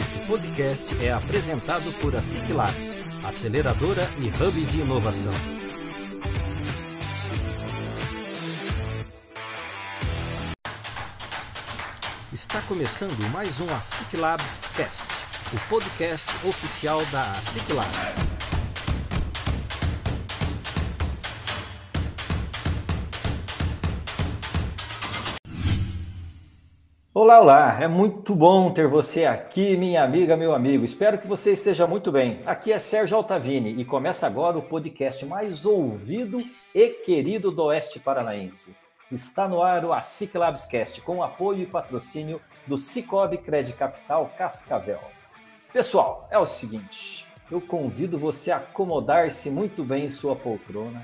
Esse podcast é apresentado por a Ciclabs, aceleradora e hub de inovação. Está começando mais um ASIC Labs Cast, o podcast oficial da ASIC Labs. Olá, olá! É muito bom ter você aqui, minha amiga, meu amigo. Espero que você esteja muito bem. Aqui é Sérgio Altavini e começa agora o podcast mais ouvido e querido do Oeste Paranaense. Está no ar o ASIC Labscast, com apoio e patrocínio do Cicobi Credit Capital Cascavel. Pessoal, é o seguinte, eu convido você a acomodar-se muito bem em sua poltrona,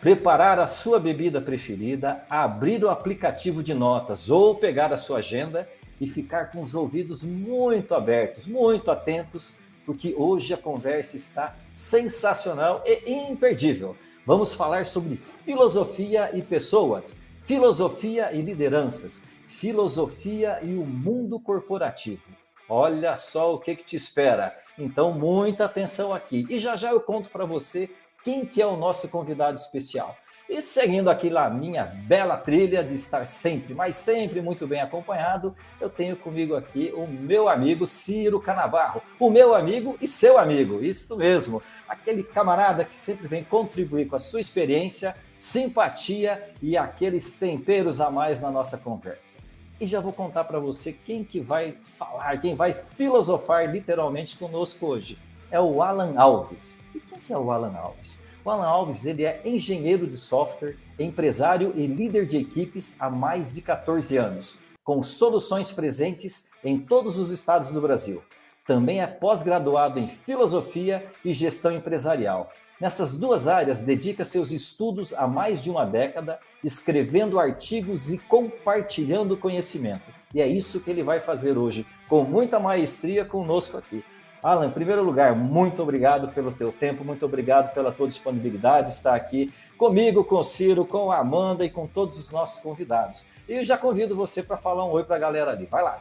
preparar a sua bebida preferida, abrir o aplicativo de notas ou pegar a sua agenda e ficar com os ouvidos muito abertos, muito atentos, porque hoje a conversa está sensacional e imperdível. Vamos falar sobre filosofia e pessoas Filosofia e lideranças, filosofia e o mundo corporativo. Olha só o que, que te espera. Então, muita atenção aqui. E já já eu conto para você quem que é o nosso convidado especial. E seguindo aqui lá minha bela trilha de estar sempre, mas sempre muito bem acompanhado, eu tenho comigo aqui o meu amigo Ciro Canabarro, o meu amigo e seu amigo, isso mesmo, aquele camarada que sempre vem contribuir com a sua experiência, simpatia e aqueles temperos a mais na nossa conversa. E já vou contar para você quem que vai falar, quem vai filosofar literalmente conosco hoje. É o Alan Alves. E quem que é o Alan Alves? O Alan Alves ele é engenheiro de software, empresário e líder de equipes há mais de 14 anos, com soluções presentes em todos os estados do Brasil. Também é pós-graduado em filosofia e gestão empresarial. Nessas duas áreas, dedica seus estudos há mais de uma década, escrevendo artigos e compartilhando conhecimento. E é isso que ele vai fazer hoje, com muita maestria conosco aqui. Alan, em primeiro lugar, muito obrigado pelo teu tempo, muito obrigado pela tua disponibilidade, estar aqui comigo, com Ciro, com a Amanda e com todos os nossos convidados. E já convido você para falar um oi para a galera ali. Vai lá.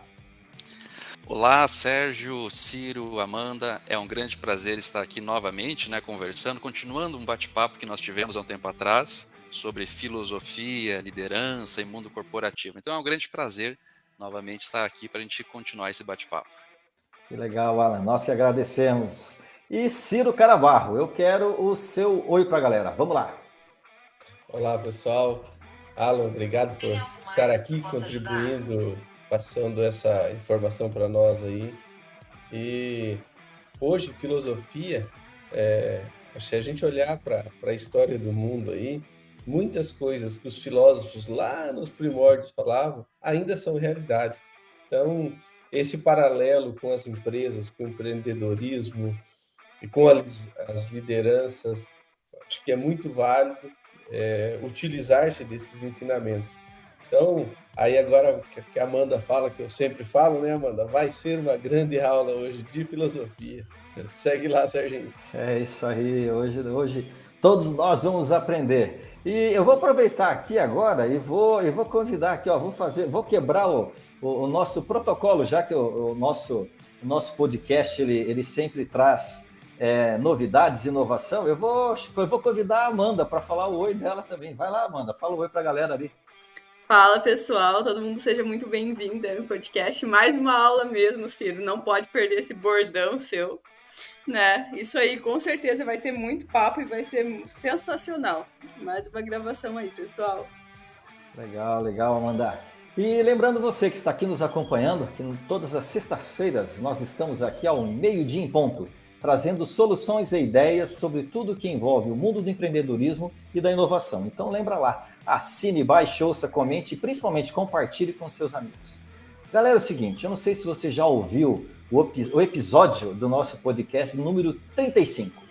Olá, Sérgio, Ciro, Amanda. É um grande prazer estar aqui novamente, né, conversando, continuando um bate-papo que nós tivemos há um tempo atrás sobre filosofia, liderança e mundo corporativo. Então é um grande prazer novamente estar aqui para a gente continuar esse bate-papo. Que legal, Alan. Nós que agradecemos. E Ciro Carabarro, eu quero o seu oi para a galera. Vamos lá. Olá, pessoal. Alan, obrigado por estar aqui contribuindo, ajudar? passando essa informação para nós aí. E hoje, filosofia, é, se a gente olhar para a história do mundo aí, muitas coisas que os filósofos lá nos primórdios falavam ainda são realidade. Então, esse paralelo com as empresas, com o empreendedorismo e com as, as lideranças, acho que é muito válido é, utilizar-se desses ensinamentos. Então, aí agora que a Amanda fala, que eu sempre falo, né, Amanda? Vai ser uma grande aula hoje de filosofia. Segue lá, Serginho. É isso aí. Hoje, hoje todos nós vamos aprender. E eu vou aproveitar aqui agora e vou, e vou convidar aqui, ó, vou fazer, vou quebrar o, o, o nosso protocolo, já que o, o, nosso, o nosso podcast ele, ele sempre traz é, novidades, inovação. Eu vou, eu vou convidar a Amanda para falar o oi dela também. Vai lá, Amanda, fala o oi para a galera ali. Fala pessoal, todo mundo seja muito bem-vindo no podcast. Mais uma aula mesmo, Ciro. Não pode perder esse bordão seu. Né? Isso aí com certeza vai ter muito papo e vai ser sensacional. Mais uma gravação aí, pessoal. Legal, legal, Amanda. E lembrando você que está aqui nos acompanhando, que todas as sextas-feiras nós estamos aqui ao meio-dia em ponto, trazendo soluções e ideias sobre tudo que envolve o mundo do empreendedorismo e da inovação. Então lembra lá, assine, baixe, ouça, comente e principalmente compartilhe com seus amigos. Galera, é o seguinte, eu não sei se você já ouviu o, episódio do nosso podcast número 35.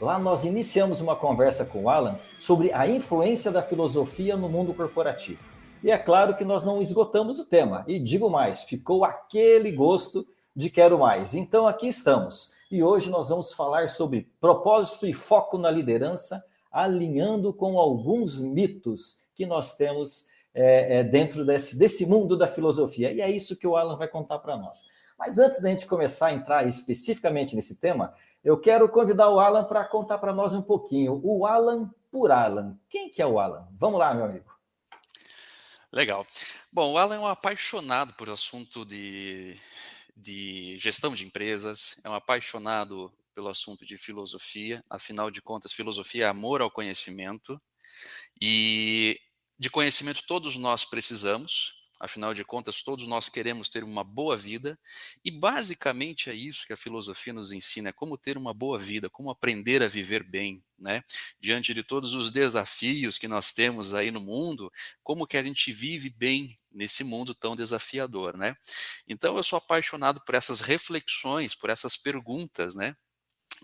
Lá nós iniciamos uma conversa com o Alan sobre a influência da filosofia no mundo corporativo. E é claro que nós não esgotamos o tema. E digo mais, ficou aquele gosto de quero mais. Então aqui estamos. E hoje nós vamos falar sobre propósito e foco na liderança, alinhando com alguns mitos que nós temos é, é, dentro desse, desse mundo da filosofia. E é isso que o Alan vai contar para nós. Mas antes da gente começar a entrar especificamente nesse tema, eu quero convidar o Alan para contar para nós um pouquinho. O Alan por Alan. Quem que é o Alan? Vamos lá, meu amigo. Legal. Bom, o Alan é um apaixonado por assunto de, de gestão de empresas, é um apaixonado pelo assunto de filosofia, afinal de contas, filosofia é amor ao conhecimento, e de conhecimento todos nós precisamos, afinal de contas, todos nós queremos ter uma boa vida, e basicamente é isso que a filosofia nos ensina: é como ter uma boa vida, como aprender a viver bem, né? Diante de todos os desafios que nós temos aí no mundo, como que a gente vive bem nesse mundo tão desafiador, né? Então eu sou apaixonado por essas reflexões, por essas perguntas, né?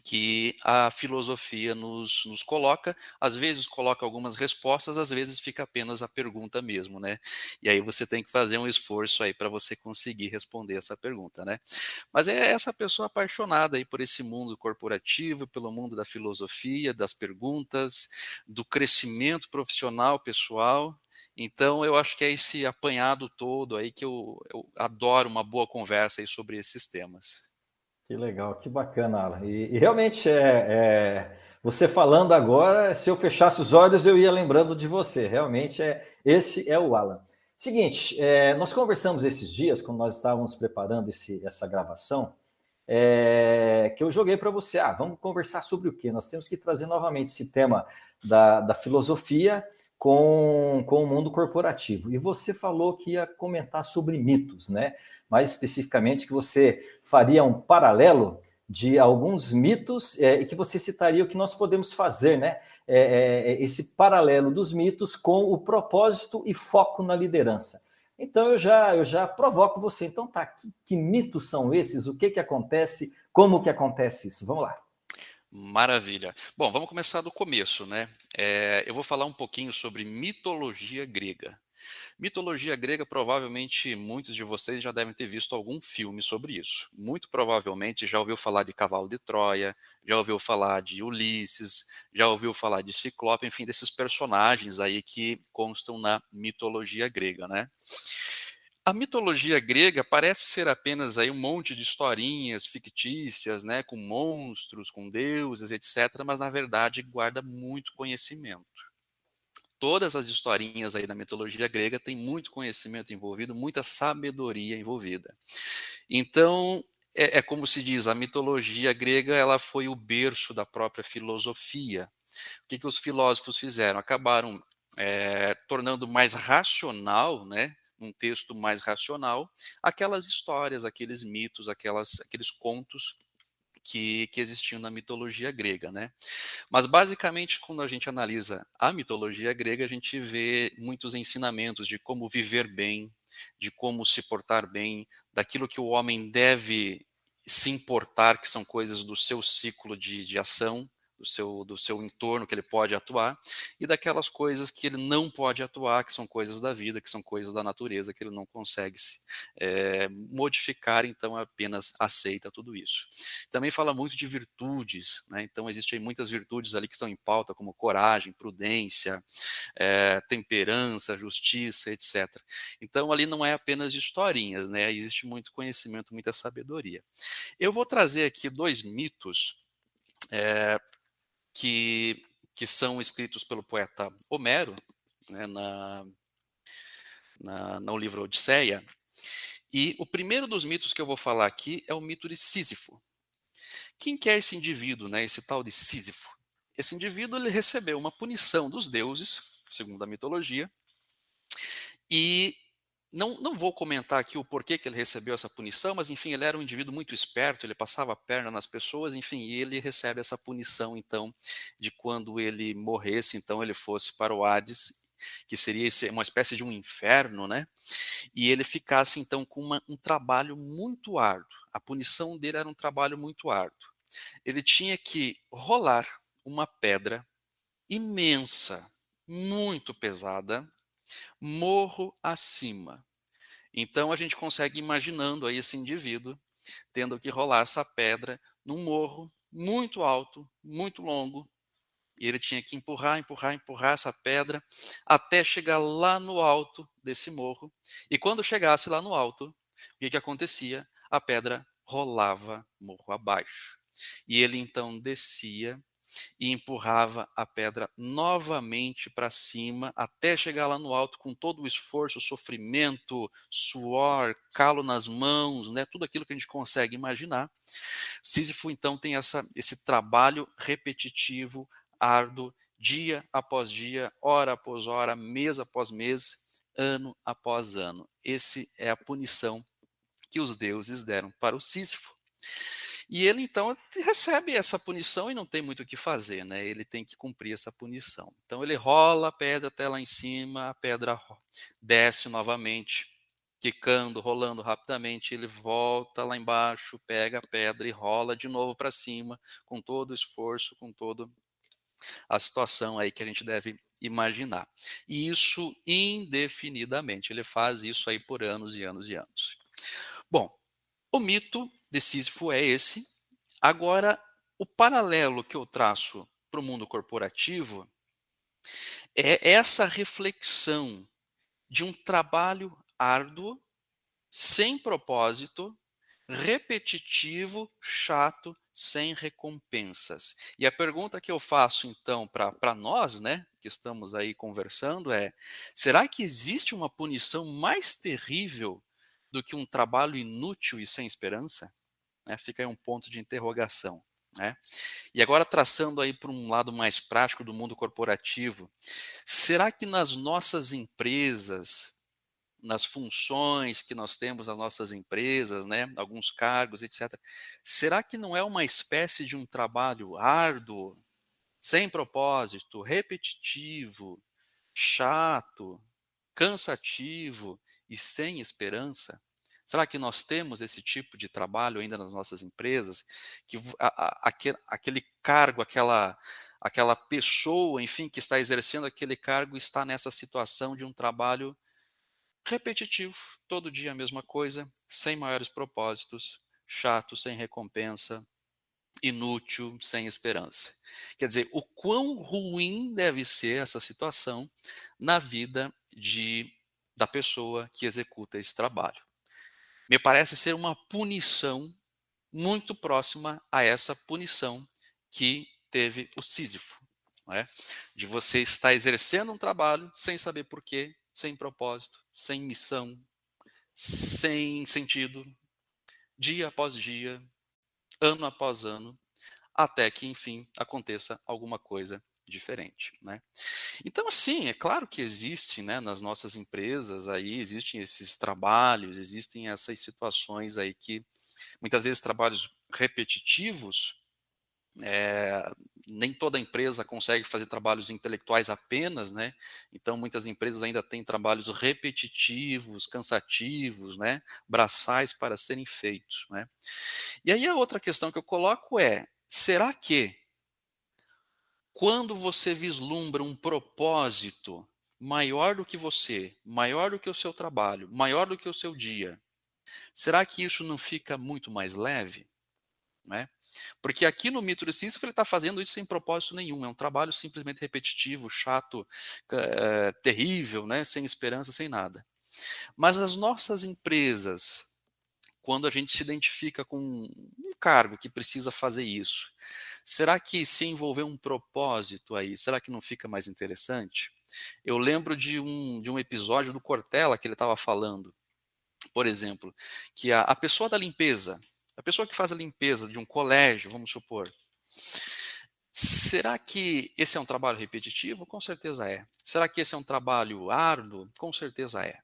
Que a filosofia nos, nos coloca, às vezes coloca algumas respostas, às vezes fica apenas a pergunta mesmo, né? E aí você tem que fazer um esforço aí para você conseguir responder essa pergunta, né? Mas é essa pessoa apaixonada aí por esse mundo corporativo, pelo mundo da filosofia, das perguntas, do crescimento profissional, pessoal, então, eu acho que é esse apanhado todo aí que eu, eu adoro uma boa conversa aí sobre esses temas. Que legal, que bacana, Alan. E, e realmente, é, é, você falando agora, se eu fechasse os olhos, eu ia lembrando de você. Realmente, é esse é o Alan. Seguinte, é, nós conversamos esses dias, quando nós estávamos preparando esse, essa gravação, é, que eu joguei para você. Ah, vamos conversar sobre o quê? Nós temos que trazer novamente esse tema da, da filosofia com, com o mundo corporativo. E você falou que ia comentar sobre mitos, né? mais especificamente, que você faria um paralelo de alguns mitos é, e que você citaria o que nós podemos fazer, né? É, é, é, esse paralelo dos mitos com o propósito e foco na liderança. Então eu já eu já provoco você. Então tá, que, que mitos são esses? O que que acontece? Como que acontece isso? Vamos lá. Maravilha. Bom, vamos começar do começo, né? É, eu vou falar um pouquinho sobre mitologia grega. Mitologia grega, provavelmente muitos de vocês já devem ter visto algum filme sobre isso. Muito provavelmente já ouviu falar de Cavalo de Troia, já ouviu falar de Ulisses, já ouviu falar de Ciclope, enfim, desses personagens aí que constam na mitologia grega, né? A mitologia grega parece ser apenas aí um monte de historinhas fictícias, né, com monstros, com deuses, etc, mas na verdade guarda muito conhecimento todas as historinhas aí da mitologia grega têm muito conhecimento envolvido, muita sabedoria envolvida. Então, é, é, como se diz, a mitologia grega ela foi o berço da própria filosofia. O que, que os filósofos fizeram? Acabaram é, tornando mais racional, né, um texto mais racional, aquelas histórias, aqueles mitos, aquelas, aqueles contos que, que existiam na mitologia grega, né? Mas basicamente, quando a gente analisa a mitologia grega, a gente vê muitos ensinamentos de como viver bem, de como se portar bem, daquilo que o homem deve se importar, que são coisas do seu ciclo de, de ação, do seu, do seu entorno que ele pode atuar, e daquelas coisas que ele não pode atuar, que são coisas da vida, que são coisas da natureza, que ele não consegue se, é, modificar, então apenas aceita tudo isso. Também fala muito de virtudes, né? então existem muitas virtudes ali que estão em pauta, como coragem, prudência, é, temperança, justiça, etc. Então ali não é apenas historinhas, né? existe muito conhecimento, muita sabedoria. Eu vou trazer aqui dois mitos é, que, que são escritos pelo poeta Homero, né, na, na, no livro Odisseia. E o primeiro dos mitos que eu vou falar aqui é o mito de Sísifo. Quem que é esse indivíduo, né, esse tal de Sísifo? Esse indivíduo ele recebeu uma punição dos deuses, segundo a mitologia, e não, não vou comentar aqui o porquê que ele recebeu essa punição, mas enfim, ele era um indivíduo muito esperto, ele passava a perna nas pessoas, enfim, e ele recebe essa punição, então, de quando ele morresse, então ele fosse para o Hades, que seria uma espécie de um inferno, né? E ele ficasse, então, com uma, um trabalho muito árduo. A punição dele era um trabalho muito árduo. Ele tinha que rolar uma pedra imensa, muito pesada, morro acima. Então a gente consegue imaginando aí esse indivíduo tendo que rolar essa pedra num morro muito alto, muito longo, E ele tinha que empurrar, empurrar, empurrar essa pedra até chegar lá no alto desse morro. E quando chegasse lá no alto, o que, que acontecia? A pedra rolava morro abaixo. E ele então descia e empurrava a pedra novamente para cima até chegar lá no alto com todo o esforço, sofrimento, suor, calo nas mãos, né, tudo aquilo que a gente consegue imaginar. Sísifo então tem essa, esse trabalho repetitivo, árduo, dia após dia, hora após hora, mês após mês, ano após ano. Esse é a punição que os deuses deram para o Sísifo. E ele então recebe essa punição e não tem muito o que fazer, né? Ele tem que cumprir essa punição. Então ele rola a pedra até lá em cima, a pedra desce novamente, quicando, rolando rapidamente, ele volta lá embaixo, pega a pedra e rola de novo para cima, com todo o esforço, com toda a situação aí que a gente deve imaginar. E isso indefinidamente. Ele faz isso aí por anos e anos e anos. Bom, o mito de Sísifo é esse. Agora, o paralelo que eu traço para o mundo corporativo é essa reflexão de um trabalho árduo, sem propósito, repetitivo, chato, sem recompensas. E a pergunta que eu faço então para nós, né, que estamos aí conversando é: será que existe uma punição mais terrível do que um trabalho inútil e sem esperança? Né? Fica aí um ponto de interrogação. Né? E agora, traçando aí para um lado mais prático do mundo corporativo, será que nas nossas empresas, nas funções que nós temos nas nossas empresas, né, alguns cargos, etc., será que não é uma espécie de um trabalho árduo, sem propósito, repetitivo, chato, cansativo e sem esperança? Será que nós temos esse tipo de trabalho ainda nas nossas empresas? Que a, a, aquele, aquele cargo, aquela, aquela pessoa, enfim, que está exercendo aquele cargo está nessa situação de um trabalho repetitivo, todo dia a mesma coisa, sem maiores propósitos, chato, sem recompensa, inútil, sem esperança. Quer dizer, o quão ruim deve ser essa situação na vida de da pessoa que executa esse trabalho me parece ser uma punição muito próxima a essa punição que teve o Sísifo, é? de você estar exercendo um trabalho sem saber porquê, sem propósito, sem missão, sem sentido, dia após dia, ano após ano, até que, enfim, aconteça alguma coisa diferente, né? Então, assim, é claro que existe, né, nas nossas empresas aí, existem esses trabalhos, existem essas situações aí que, muitas vezes, trabalhos repetitivos, é, nem toda empresa consegue fazer trabalhos intelectuais apenas, né? Então, muitas empresas ainda têm trabalhos repetitivos, cansativos, né? Braçais para serem feitos, né? E aí a outra questão que eu coloco é: será que quando você vislumbra um propósito maior do que você, maior do que o seu trabalho, maior do que o seu dia, será que isso não fica muito mais leve? Né? Porque aqui no mito de Sísifo ele está fazendo isso sem propósito nenhum, é um trabalho simplesmente repetitivo, chato, é, terrível, né? sem esperança, sem nada. Mas as nossas empresas, quando a gente se identifica com um cargo que precisa fazer isso, será que se envolver um propósito aí, será que não fica mais interessante? Eu lembro de um, de um episódio do Cortella que ele estava falando, por exemplo, que a, a pessoa da limpeza, a pessoa que faz a limpeza de um colégio, vamos supor, Será que esse é um trabalho repetitivo? Com certeza é. Será que esse é um trabalho árduo? Com certeza é.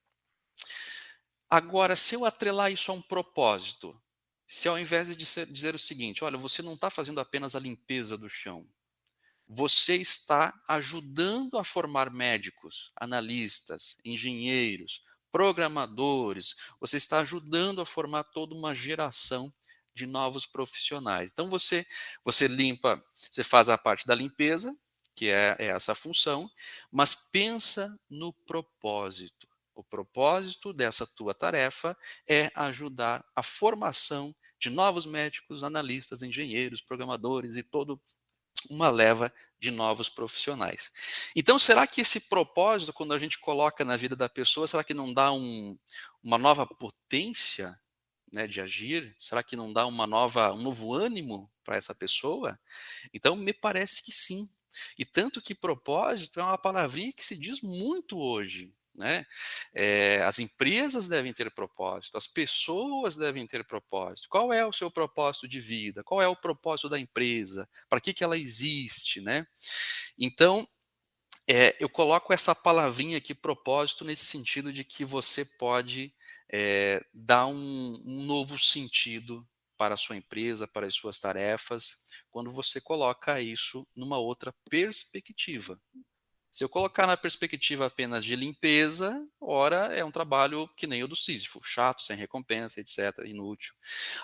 Agora, se eu atrelar isso a um propósito, se ao invés de dizer o seguinte, olha, você não está fazendo apenas a limpeza do chão, você está ajudando a formar médicos, analistas, engenheiros, programadores, você está ajudando a formar toda uma geração de novos profissionais. Então você você limpa, você faz a parte da limpeza, que é, é essa função, mas pensa no propósito. O propósito dessa tua tarefa é ajudar a formação de novos médicos, analistas, engenheiros, programadores e todo uma leva de novos profissionais. Então, será que esse propósito, quando a gente coloca na vida da pessoa, será que não dá um, uma nova potência né, de agir? Será que não dá uma nova, um novo ânimo para essa pessoa? Então, me parece que sim. E tanto que propósito é uma palavrinha que se diz muito hoje. Né? É, as empresas devem ter propósito, as pessoas devem ter propósito. Qual é o seu propósito de vida? Qual é o propósito da empresa? Para que, que ela existe? Né? Então, é, eu coloco essa palavrinha aqui, propósito, nesse sentido de que você pode é, dar um, um novo sentido para a sua empresa, para as suas tarefas, quando você coloca isso numa outra perspectiva. Se eu colocar na perspectiva apenas de limpeza, ora é um trabalho que nem o do Sísifo, chato, sem recompensa, etc., inútil.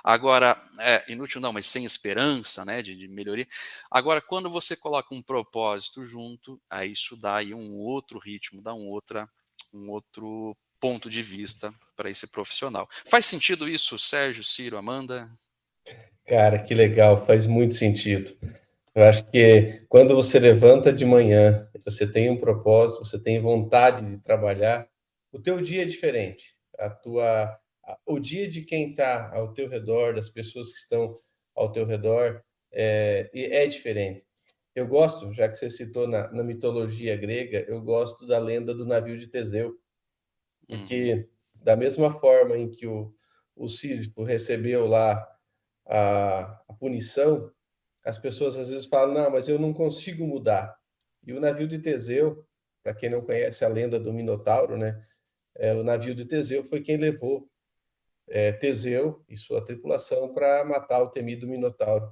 Agora, é, inútil não, mas sem esperança né, de, de, melhoria. Agora, quando você coloca um propósito junto, aí isso dá aí um outro ritmo, dá um, outra, um outro ponto de vista para esse profissional. Faz sentido isso, Sérgio, Ciro, Amanda? Cara, que legal, faz muito sentido. Eu acho que quando você levanta de manhã, você tem um propósito, você tem vontade de trabalhar, o teu dia é diferente. A tua, o dia de quem está ao teu redor, das pessoas que estão ao teu redor, é, é diferente. Eu gosto, já que você citou na, na, mitologia grega, eu gosto da lenda do navio de Teseu, porque uhum. da mesma forma em que o, o Sísifo recebeu lá a, a punição, as pessoas às vezes falam, não, mas eu não consigo mudar. E o navio de Teseu, para quem não conhece a lenda do Minotauro, né? É, o navio de Teseu foi quem levou é, Teseu e sua tripulação para matar o temido Minotauro.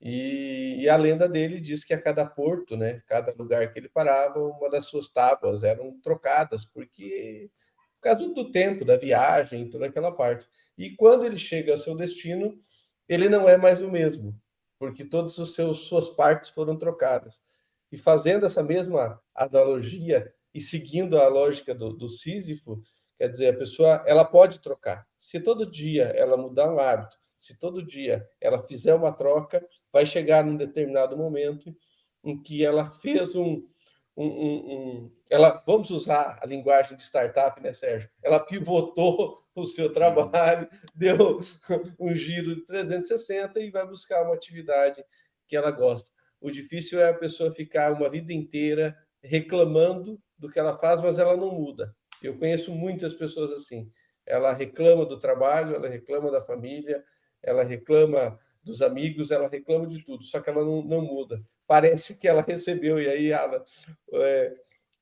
E, e, a lenda dele diz que a cada porto, né, cada lugar que ele parava, uma das suas tábuas eram trocadas, porque por causa do tempo, da viagem, toda aquela parte. E quando ele chega ao seu destino, ele não é mais o mesmo porque todas as suas partes foram trocadas. E fazendo essa mesma analogia e seguindo a lógica do, do Sísifo, quer dizer, a pessoa ela pode trocar. Se todo dia ela mudar um hábito, se todo dia ela fizer uma troca, vai chegar num determinado momento em que ela fez um, um, um, um, ela vamos usar a linguagem de startup, né, Sérgio? Ela pivotou o seu trabalho, deu um giro de 360 e vai buscar uma atividade que ela gosta. O difícil é a pessoa ficar uma vida inteira reclamando do que ela faz, mas ela não muda. Eu conheço muitas pessoas assim. Ela reclama do trabalho, ela reclama da família, ela reclama dos amigos, ela reclama de tudo, só que ela não, não muda parece que ela recebeu. E aí, Alan, é,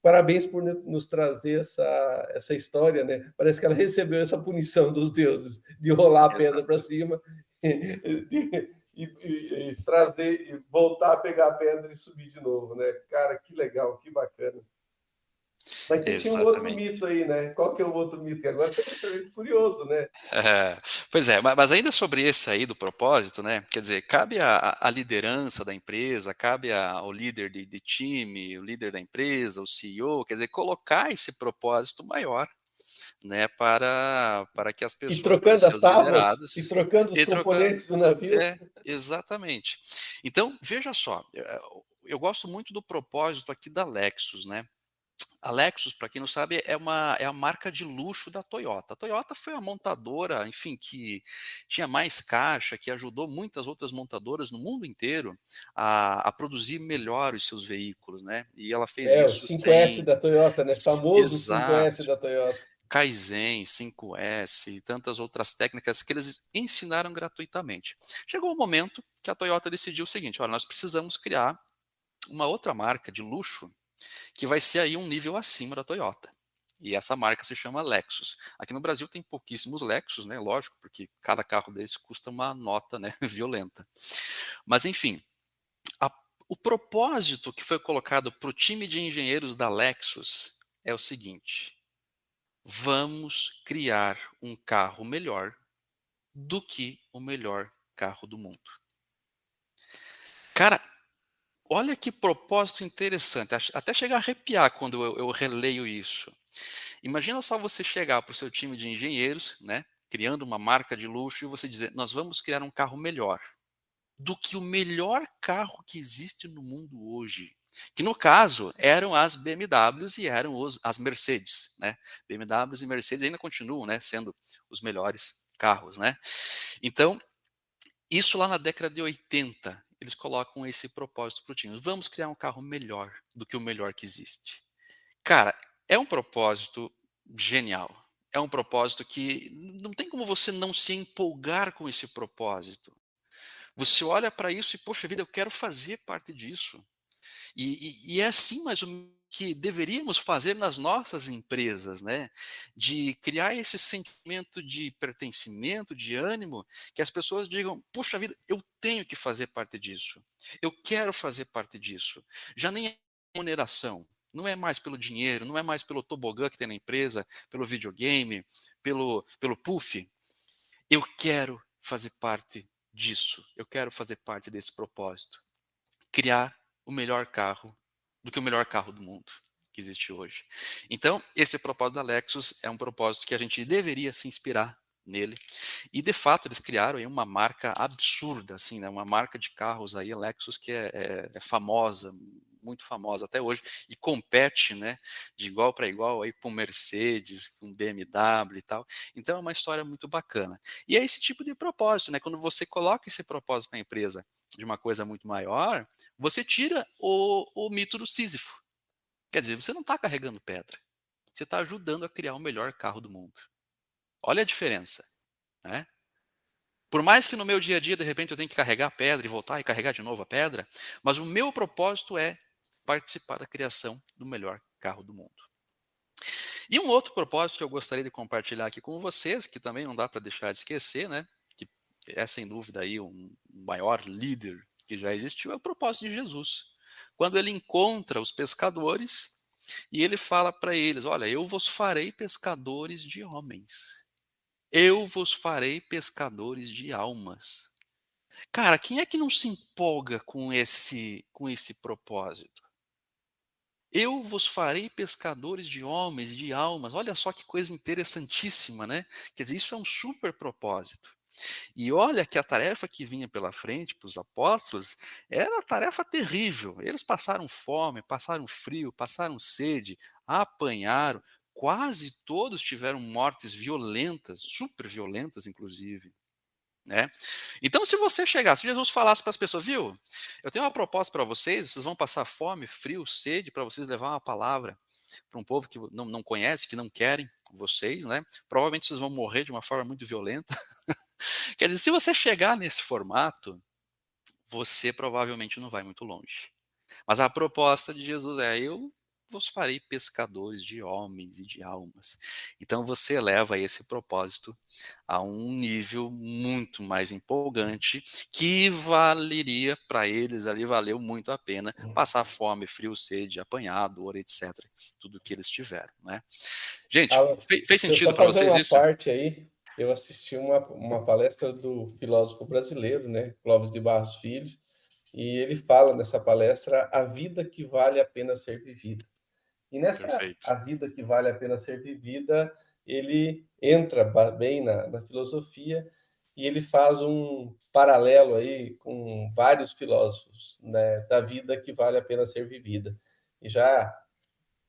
parabéns por nos trazer essa, essa história, né? Parece que ela recebeu essa punição dos deuses de rolar a pedra para cima e, e, e, trazer e voltar a pegar a pedra e subir de novo, né? Cara, que legal, que bacana. Mas tinha um outro mito aí, né? Qual que é o outro mito? agora você curioso, né? É, pois é, mas ainda sobre esse aí do propósito, né? Quer dizer, cabe a, a liderança da empresa, cabe ao líder de, de, time, o líder da empresa, o CEO, quer dizer, colocar esse propósito maior. Né, para, para que as pessoas. E trocando as tábuas, e trocando os e componentes trocando, do navio. É, exatamente. Então, veja só, eu gosto muito do propósito aqui da Lexus, né? A Lexus, para quem não sabe, é uma é a marca de luxo da Toyota. A Toyota foi a montadora, enfim, que tinha mais caixa, que ajudou muitas outras montadoras no mundo inteiro a, a produzir melhor os seus veículos, né? E ela fez é, isso. o 5S sem... da Toyota, né? Famoso Exato. 5S da Toyota. Kaizen, 5S e tantas outras técnicas que eles ensinaram gratuitamente. Chegou o momento que a Toyota decidiu o seguinte: olha, nós precisamos criar uma outra marca de luxo que vai ser aí um nível acima da Toyota. E essa marca se chama Lexus. Aqui no Brasil tem pouquíssimos Lexus, né? Lógico, porque cada carro desse custa uma nota né? violenta. Mas enfim, a, o propósito que foi colocado para o time de engenheiros da Lexus é o seguinte: vamos criar um carro melhor do que o melhor carro do mundo. Cara, Olha que propósito interessante, até chegar a arrepiar quando eu, eu releio isso. Imagina só você chegar para o seu time de engenheiros, né, criando uma marca de luxo, e você dizer: Nós vamos criar um carro melhor. Do que o melhor carro que existe no mundo hoje. Que no caso eram as BMWs e eram os, as Mercedes, né? BMWs e Mercedes ainda continuam, né, sendo os melhores carros, né? Então, isso lá na década de 80, eles colocam esse propósito para o time. Vamos criar um carro melhor do que o melhor que existe. Cara, é um propósito genial. É um propósito que não tem como você não se empolgar com esse propósito. Você olha para isso e, poxa vida, eu quero fazer parte disso. E, e, e é assim mais menos que deveríamos fazer nas nossas empresas, né? De criar esse sentimento de pertencimento, de ânimo, que as pessoas digam: puxa vida, eu tenho que fazer parte disso, eu quero fazer parte disso. Já nem é remuneração, não é mais pelo dinheiro, não é mais pelo tobogã que tem na empresa, pelo videogame, pelo, pelo puff. Eu quero fazer parte disso, eu quero fazer parte desse propósito. Criar o melhor carro do que o melhor carro do mundo que existe hoje. Então, esse propósito da Lexus é um propósito que a gente deveria se inspirar nele. E de fato eles criaram aí uma marca absurda, assim, né? Uma marca de carros aí, Lexus que é, é, é famosa, muito famosa até hoje e compete, né, de igual para igual aí com Mercedes, com BMW e tal. Então é uma história muito bacana. E é esse tipo de propósito, né? Quando você coloca esse propósito para a empresa de uma coisa muito maior, você tira o, o mito do Sísifo. Quer dizer, você não está carregando pedra. Você está ajudando a criar o melhor carro do mundo. Olha a diferença. Né? Por mais que no meu dia a dia, de repente, eu tenha que carregar a pedra e voltar e carregar de novo a pedra, mas o meu propósito é participar da criação do melhor carro do mundo. E um outro propósito que eu gostaria de compartilhar aqui com vocês, que também não dá para deixar de esquecer, né? é sem dúvida aí um maior líder que já existiu, é o propósito de Jesus. Quando ele encontra os pescadores e ele fala para eles: Olha, eu vos farei pescadores de homens, eu vos farei pescadores de almas. Cara, quem é que não se empolga com esse, com esse propósito? Eu vos farei pescadores de homens, de almas. Olha só que coisa interessantíssima, né? Quer dizer, isso é um super propósito. E olha que a tarefa que vinha pela frente para os apóstolos era tarefa terrível. Eles passaram fome, passaram frio, passaram sede, apanharam, quase todos tiveram mortes violentas, super violentas, inclusive. Né? Então, se você chegasse, se Jesus falasse para as pessoas, viu, eu tenho uma proposta para vocês, vocês vão passar fome, frio, sede, para vocês levar uma palavra para um povo que não, não conhece, que não querem vocês, né? Provavelmente vocês vão morrer de uma forma muito violenta. Quer dizer, se você chegar nesse formato, você provavelmente não vai muito longe. Mas a proposta de Jesus é: eu vos farei pescadores de homens e de almas. Então você leva esse propósito a um nível muito mais empolgante, que valeria para eles ali, valeu muito a pena hum. passar fome, frio, sede, apanhado, dor, etc. Tudo que eles tiveram, né? Gente, fez, fez sentido para vocês isso? parte aí eu assisti uma, uma palestra do filósofo brasileiro, né, Clóvis de Barros Filho, e ele fala nessa palestra a vida que vale a pena ser vivida. E nessa Perfeito. a vida que vale a pena ser vivida, ele entra bem na, na filosofia e ele faz um paralelo aí com vários filósofos né, da vida que vale a pena ser vivida. E já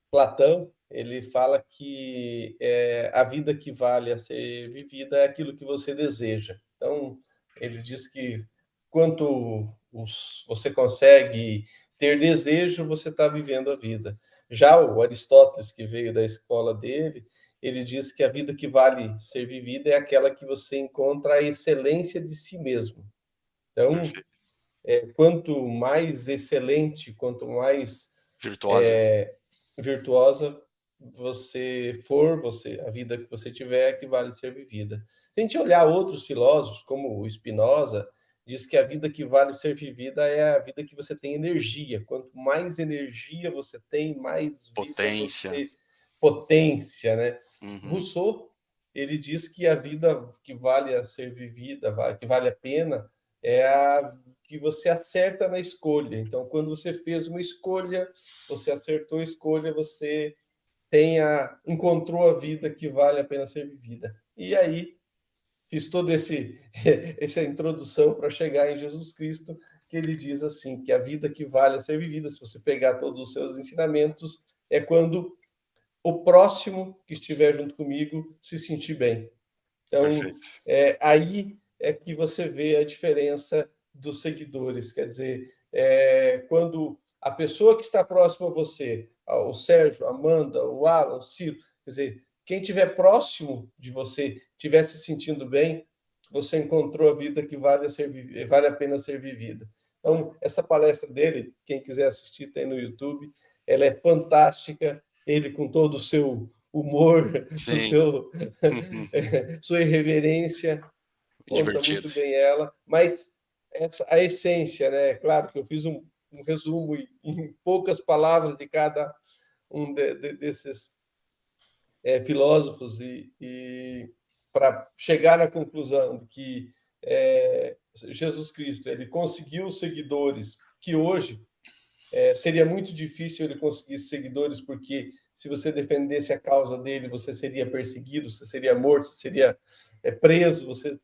Platão ele fala que é, a vida que vale a ser vivida é aquilo que você deseja. Então, ele diz que quanto os, você consegue ter desejo, você está vivendo a vida. Já o Aristóteles, que veio da escola dele, ele diz que a vida que vale ser vivida é aquela que você encontra a excelência de si mesmo. Então, é, quanto mais excelente, quanto mais virtuosa, é, virtuosa você for, você a vida que você tiver é que vale ser vivida. Se a gente olhar outros filósofos, como o Spinoza, diz que a vida que vale ser vivida é a vida que você tem energia. Quanto mais energia você tem, mais potência, você... potência, né? Uhum. Rousseau ele diz que a vida que vale a ser vivida, que vale a pena, é a que você acerta na escolha. Então, quando você fez uma escolha, você acertou a escolha, você tenha encontrou a vida que vale a pena ser vivida. E aí fiz toda esse, essa introdução para chegar em Jesus Cristo, que ele diz assim, que a vida que vale a ser vivida, se você pegar todos os seus ensinamentos, é quando o próximo que estiver junto comigo se sentir bem. Então, é, aí é que você vê a diferença dos seguidores. Quer dizer, é, quando a pessoa que está próxima a você, o Sérgio, a Amanda, o Alan, o Ciro, quer dizer, quem estiver próximo de você, estiver se sentindo bem, você encontrou a vida que vale a, ser, vale a pena ser vivida. Então, essa palestra dele, quem quiser assistir, tem no YouTube, ela é fantástica, ele com todo o seu humor, o seu, sua irreverência, conta muito bem ela, mas essa, a essência, né? Claro que eu fiz um, um resumo em poucas palavras de cada um de, de, desses é, filósofos e, e para chegar à conclusão de que é, Jesus Cristo ele conseguiu seguidores que hoje é, seria muito difícil ele conseguir seguidores porque se você defendesse a causa dele você seria perseguido, você seria morto, você seria é, preso, você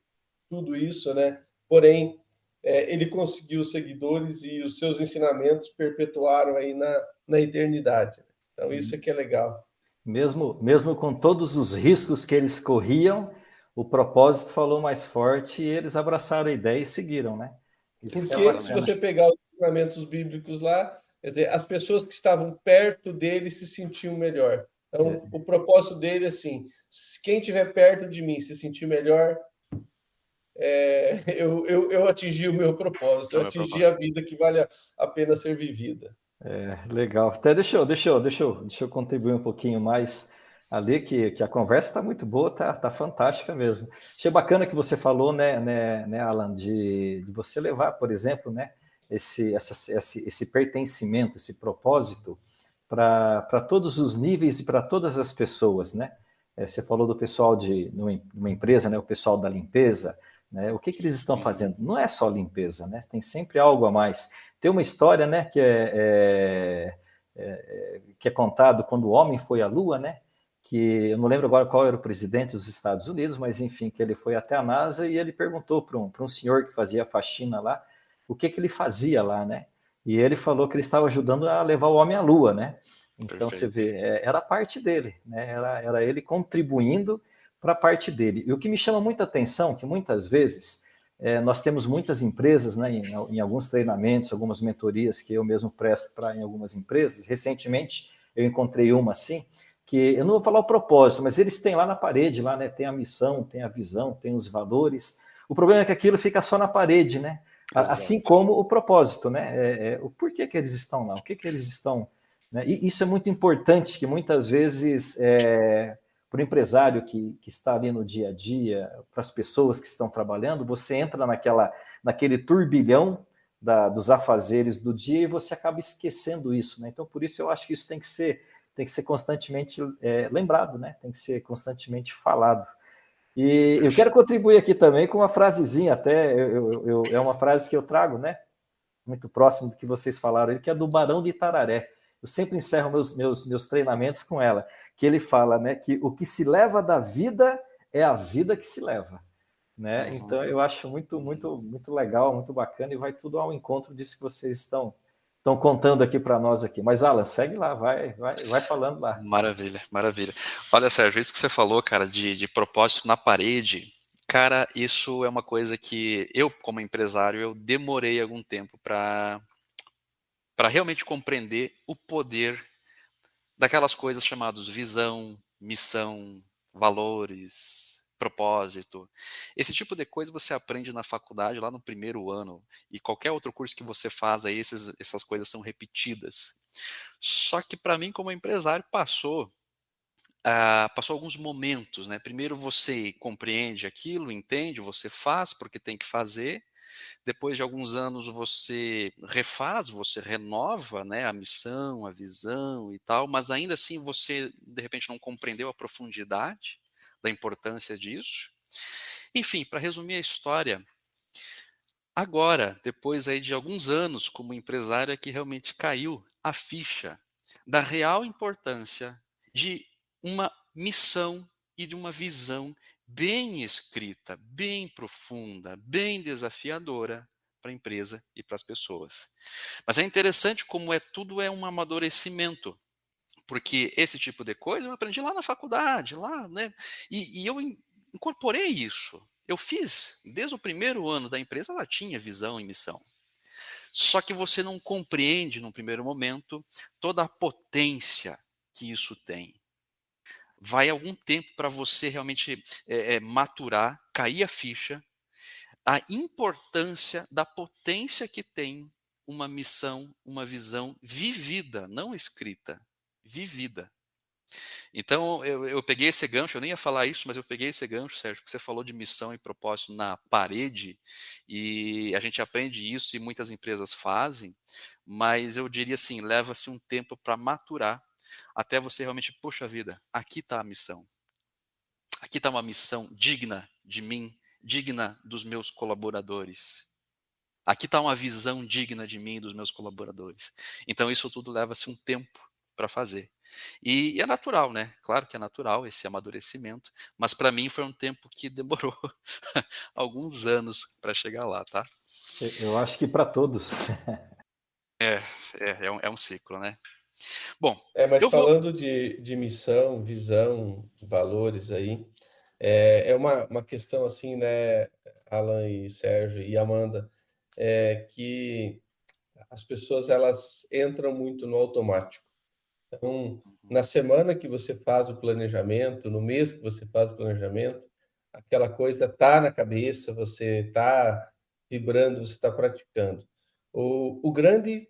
tudo isso, né? Porém é, ele conseguiu seguidores e os seus ensinamentos perpetuaram aí na, na eternidade. Então, isso é que é legal. Mesmo, mesmo com todos os riscos que eles corriam, o propósito falou mais forte e eles abraçaram a ideia e seguiram, né? Isso Porque é se você pegar os ensinamentos bíblicos lá, dizer, as pessoas que estavam perto dele se sentiam melhor. Então, é. o propósito dele é assim: quem estiver perto de mim se sentir melhor, é, eu, eu, eu, atingi o meu propósito, eu atingi propósito. a vida que vale a pena ser vivida. É, legal. Até deixa eu, deixa eu, deixa eu, deixa eu contribuir um pouquinho mais ali, que, que a conversa está muito boa, tá, tá fantástica mesmo. Achei bacana que você falou, né, né, né Alan, de, de você levar, por exemplo, né, esse, essa, esse, esse pertencimento, esse propósito para todos os níveis e para todas as pessoas, né? É, você falou do pessoal de uma empresa, né, o pessoal da limpeza, né? O que, que eles estão fazendo? Não é só limpeza, né? Tem sempre algo a mais. Tem uma história, né, que é, é, é, que é contado quando o homem foi à Lua, né? Que eu não lembro agora qual era o presidente dos Estados Unidos, mas enfim, que ele foi até a NASA e ele perguntou para um, um senhor que fazia faxina lá o que, que ele fazia lá, né? E ele falou que ele estava ajudando a levar o homem à Lua, né? Então Perfeito. você vê, é, era parte dele, né? Era, era ele contribuindo para a parte dele. E o que me chama muita atenção, que muitas vezes é, nós temos muitas empresas, né, em, em, alguns treinamentos, algumas mentorias que eu mesmo presto para em algumas empresas. Recentemente eu encontrei uma assim, que eu não vou falar o propósito, mas eles têm lá na parede, lá, né, tem a missão, tem a visão, tem os valores. O problema é que aquilo fica só na parede, né? Exato. Assim como o propósito, né? É, é, o porquê que eles estão lá, o que que eles estão. Né? E isso é muito importante, que muitas vezes é, para o empresário que, que está ali no dia a dia, para as pessoas que estão trabalhando, você entra naquela, naquele turbilhão da, dos afazeres do dia e você acaba esquecendo isso. Né? Então, por isso eu acho que isso tem que ser, tem que ser constantemente é, lembrado, né? tem que ser constantemente falado. E eu quero contribuir aqui também com uma frasezinha, até eu, eu, eu, é uma frase que eu trago, né? Muito próximo do que vocês falaram, que é do Barão de Itararé. Eu sempre encerro meus, meus, meus treinamentos com ela que ele fala, né, que o que se leva da vida é a vida que se leva, né? Então eu acho muito muito muito legal, muito bacana e vai tudo ao encontro disso que vocês estão estão contando aqui para nós aqui. Mas Alan, segue lá, vai vai vai falando lá. Maravilha, maravilha. Olha, Sérgio, isso que você falou, cara, de, de propósito na parede, cara, isso é uma coisa que eu, como empresário, eu demorei algum tempo para para realmente compreender o poder daquelas coisas chamadas visão, missão, valores, propósito. Esse tipo de coisa você aprende na faculdade lá no primeiro ano e qualquer outro curso que você faz aí esses, essas coisas são repetidas. Só que para mim como empresário passou uh, passou alguns momentos, né? Primeiro você compreende aquilo, entende, você faz porque tem que fazer depois de alguns anos você refaz, você renova né, a missão, a visão e tal, mas ainda assim você de repente não compreendeu a profundidade da importância disso. Enfim, para resumir a história, agora, depois aí de alguns anos como empresário, é que realmente caiu a ficha da real importância de uma missão e de uma visão bem escrita, bem profunda, bem desafiadora para a empresa e para as pessoas. Mas é interessante como é tudo é um amadurecimento, porque esse tipo de coisa eu aprendi lá na faculdade, lá, né? E, e eu incorporei isso. Eu fiz desde o primeiro ano da empresa, ela tinha visão e missão. Só que você não compreende no primeiro momento toda a potência que isso tem. Vai algum tempo para você realmente é, é, maturar, cair a ficha, a importância da potência que tem uma missão, uma visão vivida, não escrita, vivida. Então, eu, eu, peguei esse gancho, eu nem ia falar isso, mas eu peguei esse gancho, Sérgio, que você falou de missão e propósito na parede, e a gente aprende isso e muitas empresas fazem, mas eu diria assim: leva-se um tempo para maturar, até você realmente, puxa vida, aqui está a missão. Aqui está uma missão digna de mim, digna dos meus colaboradores. Aqui está uma visão digna de mim e dos meus colaboradores. Então, isso tudo leva-se um tempo para fazer. E, e, é natural, né? Claro que é natural esse amadurecimento, mas para mim foi um tempo que demorou alguns anos para chegar lá, tá? Eu acho que para todos. é, é, é um, é um ciclo, né? Bom, é, mas falando vou... de, de missão, visão, valores aí, é, é uma, uma questão assim, né, Alan e Sérgio e Amanda, é que as pessoas elas entram muito no automático. Então, na semana que você faz o planejamento, no mês que você faz o planejamento, aquela coisa está na cabeça, você está vibrando, você está praticando. O, o grande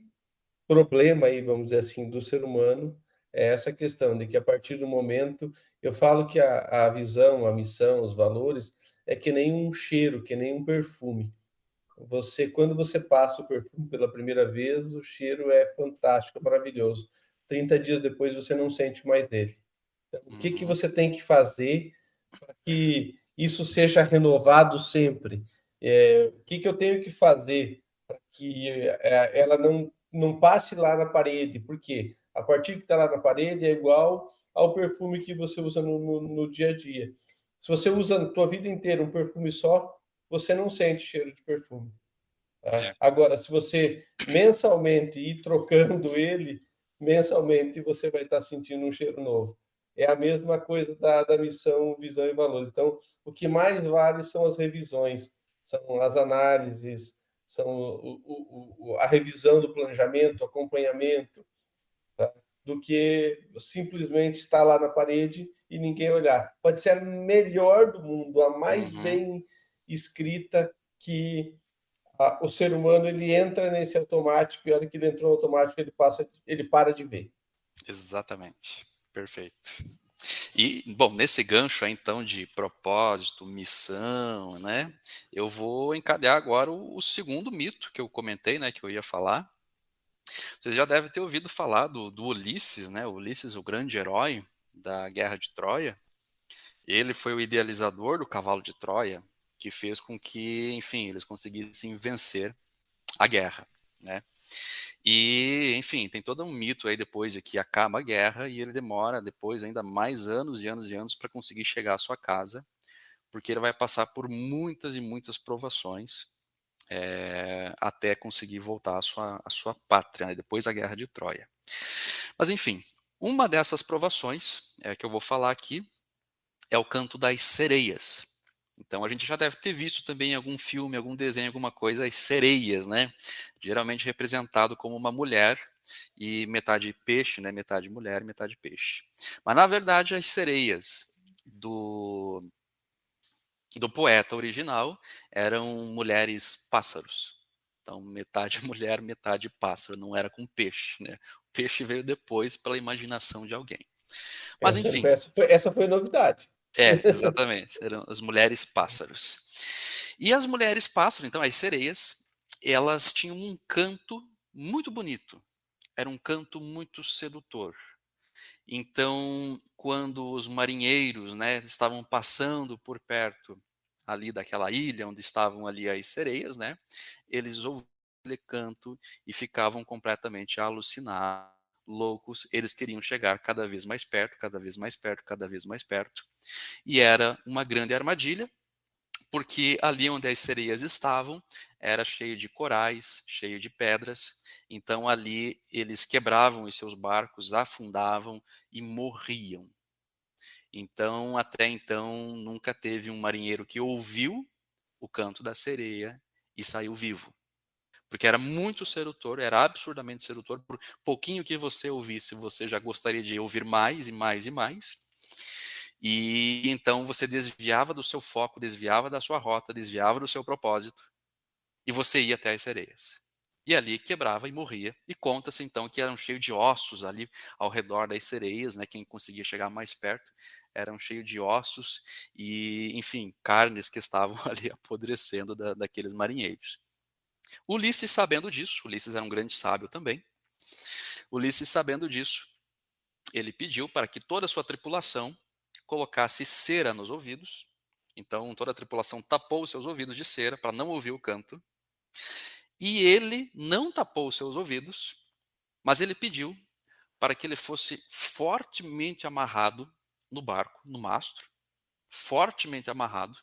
problema aí, vamos dizer assim, do ser humano é essa questão de que a partir do momento, eu falo que a, a visão, a missão, os valores é que nem um cheiro, que nem um perfume. Você, quando você passa o perfume pela primeira vez, o cheiro é fantástico, maravilhoso. 30 dias depois você não sente mais ele. Então, o que, que uhum. você tem que fazer para que isso seja renovado sempre? É, o que, que eu tenho que fazer para que é, ela não, não passe lá na parede? Porque a partir que está lá na parede é igual ao perfume que você usa no, no, no dia a dia. Se você usa a tua vida inteira um perfume só, você não sente cheiro de perfume. Tá? É. Agora, se você mensalmente ir trocando ele, mensalmente você vai estar sentindo um cheiro novo. É a mesma coisa da, da missão, visão e valores. Então, o que mais vale são as revisões, são as análises, são o, o, a revisão do planejamento, acompanhamento, tá? do que simplesmente estar lá na parede e ninguém olhar. Pode ser a melhor do mundo, a mais uhum. bem escrita que a, o ser humano ele entra nesse automático e a hora que ele entrou no automático ele passa, ele para de ver. Exatamente, perfeito. E, bom, nesse gancho aí, então, de propósito, missão, né? Eu vou encadear agora o, o, segundo mito que eu comentei, né? Que eu ia falar. Vocês já devem ter ouvido falar do, do Ulisses, né? O Ulisses, o grande herói da Guerra de Troia. Ele foi o idealizador do cavalo de Troia que fez com que, enfim, eles conseguissem vencer a guerra, né? E, enfim, tem todo um mito aí depois de que acaba a guerra e ele demora depois ainda mais anos e anos e anos para conseguir chegar à sua casa, porque ele vai passar por muitas e muitas provações é, até conseguir voltar à sua, à sua pátria, né, depois da guerra de Troia. Mas, enfim, uma dessas provações é, que eu vou falar aqui é o canto das sereias. Então a gente já deve ter visto também em algum filme, algum desenho, alguma coisa, as sereias, né? Geralmente representado como uma mulher e metade peixe, né? Metade mulher, metade peixe. Mas na verdade as sereias do do poeta original eram mulheres pássaros. Então metade mulher, metade pássaro, não era com peixe, né? O peixe veio depois pela imaginação de alguém. Mas essa enfim. Essa, foi, essa foi novidade. É, exatamente. Eram as mulheres pássaros. E as mulheres pássaros, então, as sereias, elas tinham um canto muito bonito. Era um canto muito sedutor. Então, quando os marinheiros né, estavam passando por perto ali daquela ilha onde estavam ali as sereias, né, eles ouviam aquele canto e ficavam completamente alucinados loucos, eles queriam chegar cada vez mais perto, cada vez mais perto, cada vez mais perto. E era uma grande armadilha, porque ali onde as sereias estavam era cheio de corais, cheio de pedras, então ali eles quebravam os seus barcos, afundavam e morriam. Então, até então, nunca teve um marinheiro que ouviu o canto da sereia e saiu vivo. Porque era muito sedutor, era absurdamente sedutor. Por pouquinho que você ouvisse, você já gostaria de ouvir mais e mais e mais. E então você desviava do seu foco, desviava da sua rota, desviava do seu propósito, e você ia até as sereias. E ali quebrava e morria. E conta-se então que eram cheios de ossos ali ao redor das sereias, né? Quem conseguia chegar mais perto eram cheios de ossos e, enfim, carnes que estavam ali apodrecendo da, daqueles marinheiros. Ulisses, sabendo disso, Ulisses era um grande sábio também. Ulisses, sabendo disso, ele pediu para que toda a sua tripulação colocasse cera nos ouvidos. Então, toda a tripulação tapou seus ouvidos de cera para não ouvir o canto. E ele não tapou seus ouvidos, mas ele pediu para que ele fosse fortemente amarrado no barco, no mastro, fortemente amarrado,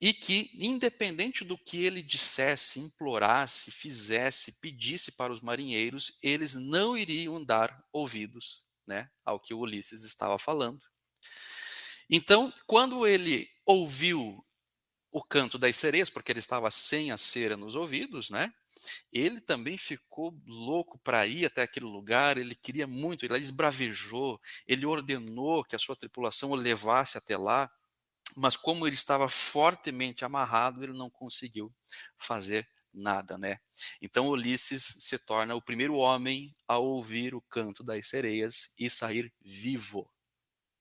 e que, independente do que ele dissesse, implorasse, fizesse, pedisse para os marinheiros, eles não iriam dar ouvidos né, ao que Ulisses estava falando. Então, quando ele ouviu o canto das sereias, porque ele estava sem a cera nos ouvidos, né? Ele também ficou louco para ir até aquele lugar, ele queria muito, ele esbravejou, ele ordenou que a sua tripulação o levasse até lá, mas como ele estava fortemente amarrado, ele não conseguiu fazer nada, né? Então Ulisses se torna o primeiro homem a ouvir o canto das sereias e sair vivo.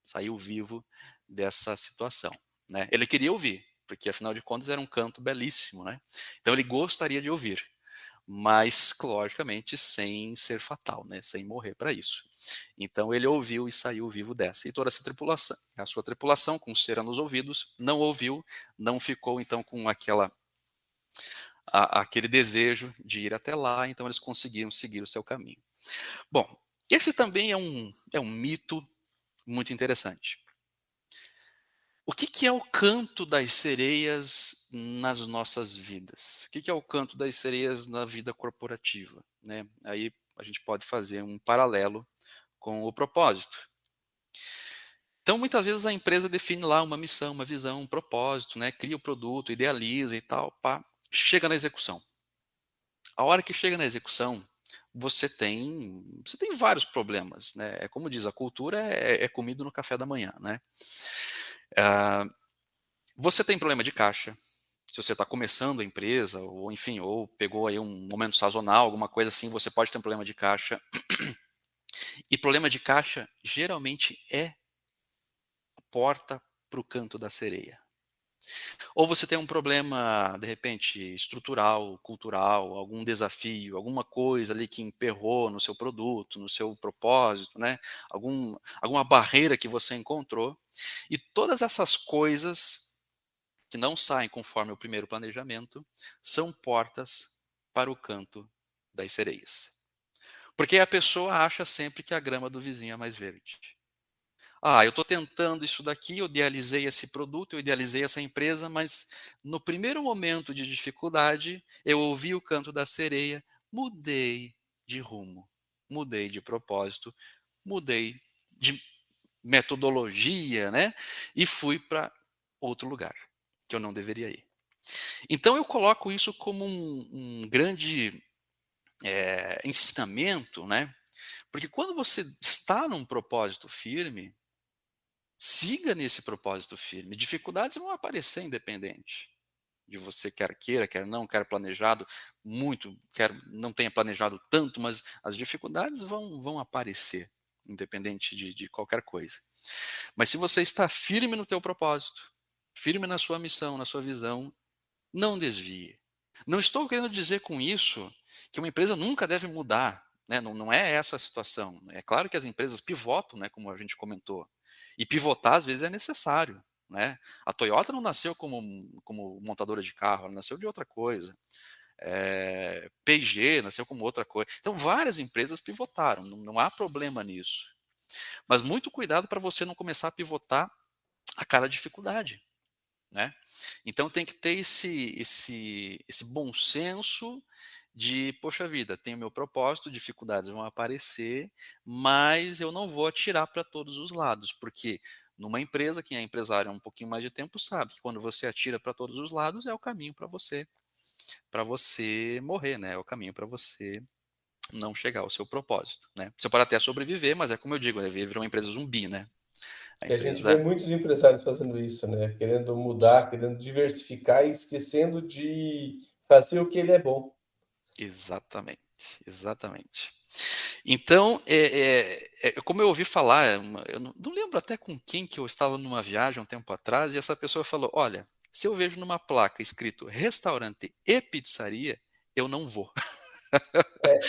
Saiu vivo dessa situação. Né? Ele queria ouvir, porque afinal de contas era um canto belíssimo. Né? Então ele gostaria de ouvir, mas logicamente sem ser fatal, né? sem morrer para isso. Então ele ouviu e saiu vivo dessa. E toda essa tripulação, a sua tripulação, com cera nos ouvidos, não ouviu, não ficou então com aquela a, aquele desejo de ir até lá, então eles conseguiram seguir o seu caminho. Bom, esse também é um, é um mito muito interessante. O que, que, é o canto das sereias nas nossas vidas? O que, que, é o canto das sereias na vida corporativa? Né? Aí a gente pode fazer um paralelo com o propósito. Então, muitas vezes a empresa define lá uma missão, uma visão, um propósito, né? cria o produto, idealiza e tal, pá, chega na execução. A hora que chega na execução, você tem você tem vários problemas, né? É como diz a cultura é, é comido no café da manhã, né? Uh, você tem problema de caixa, se você está começando a empresa, ou enfim, ou pegou aí um momento sazonal, alguma coisa assim, você pode ter um problema de caixa. E problema de caixa geralmente é porta para o canto da sereia. Ou você tem um problema, de repente, estrutural, cultural, algum desafio, alguma coisa ali que emperrou no seu produto, no seu propósito, né? Algum, alguma barreira que você encontrou. E todas essas coisas que não saem conforme o primeiro planejamento são portas para o canto das sereias. Porque a pessoa acha sempre que a grama do vizinho é mais verde. Ah, eu estou tentando isso daqui, eu idealizei esse produto, eu idealizei essa empresa, mas no primeiro momento de dificuldade, eu ouvi o canto da sereia, mudei de rumo, mudei de propósito, mudei de metodologia, né? E fui para outro lugar que eu não deveria ir. Então eu coloco isso como um, um grande é, ensinamento, né? Porque quando você está num propósito firme, Siga nesse propósito firme. Dificuldades vão aparecer independente de você quer queira, quer não, quer planejado muito, quer não tenha planejado tanto, mas as dificuldades vão, vão aparecer, independente de, de qualquer coisa. Mas se você está firme no teu propósito, firme na sua missão, na sua visão, não desvie. Não estou querendo dizer com isso que uma empresa nunca deve mudar, né? não, não é essa a situação. É claro que as empresas pivotam, né, como a gente comentou. E pivotar, às vezes, é necessário. Né? A Toyota não nasceu como, como montadora de carro, ela nasceu de outra coisa. É, P&G nasceu como outra coisa. Então, várias empresas pivotaram, não, não há problema nisso. Mas muito cuidado para você não começar a pivotar a cada dificuldade. Né? Então tem que ter esse, esse, esse bom senso de, poxa vida, tenho meu propósito, dificuldades vão aparecer, mas eu não vou atirar para todos os lados, porque numa empresa, quem é empresário há um pouquinho mais de tempo sabe que quando você atira para todos os lados é o caminho para você para você morrer, né? É o caminho para você não chegar ao seu propósito, né? Você pode até sobreviver, mas é como eu digo, né? Viver uma empresa zumbi, né? A, empresa... a gente vê muitos empresários fazendo isso, né? Querendo mudar, querendo diversificar e esquecendo de fazer o que ele é bom. Exatamente, exatamente. Então, é, é, é, como eu ouvi falar, é eu não, não, lembro até com quem que eu estava numa viagem um tempo atrás, e essa pessoa falou: Olha, se eu vejo numa placa escrito restaurante e pizzaria, eu não vou. É,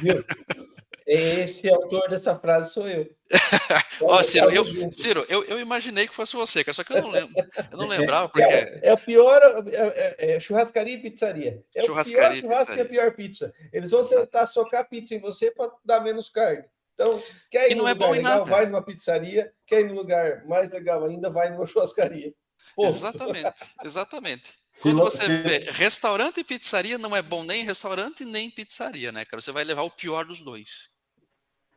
viu? Esse autor dessa frase sou eu. Ó, Ciro, eu, Ciro eu, eu, imaginei que fosse você, só que eu não lembro. Eu não lembrava é, porque. É, é o pior é, é, é, churrascaria e pizzaria. É churrascaria o pior churrasco e a pior pizza. Eles vão tentar socar pizza em você para dar menos carne. Então, quer ir num lugar legal, vai numa pizzaria. Quer ir num lugar mais legal ainda, vai numa churrascaria. Exatamente, exatamente. Quando você vê restaurante e pizzaria, não é bom nem restaurante nem pizzaria, né, cara? Você vai levar o pior dos dois.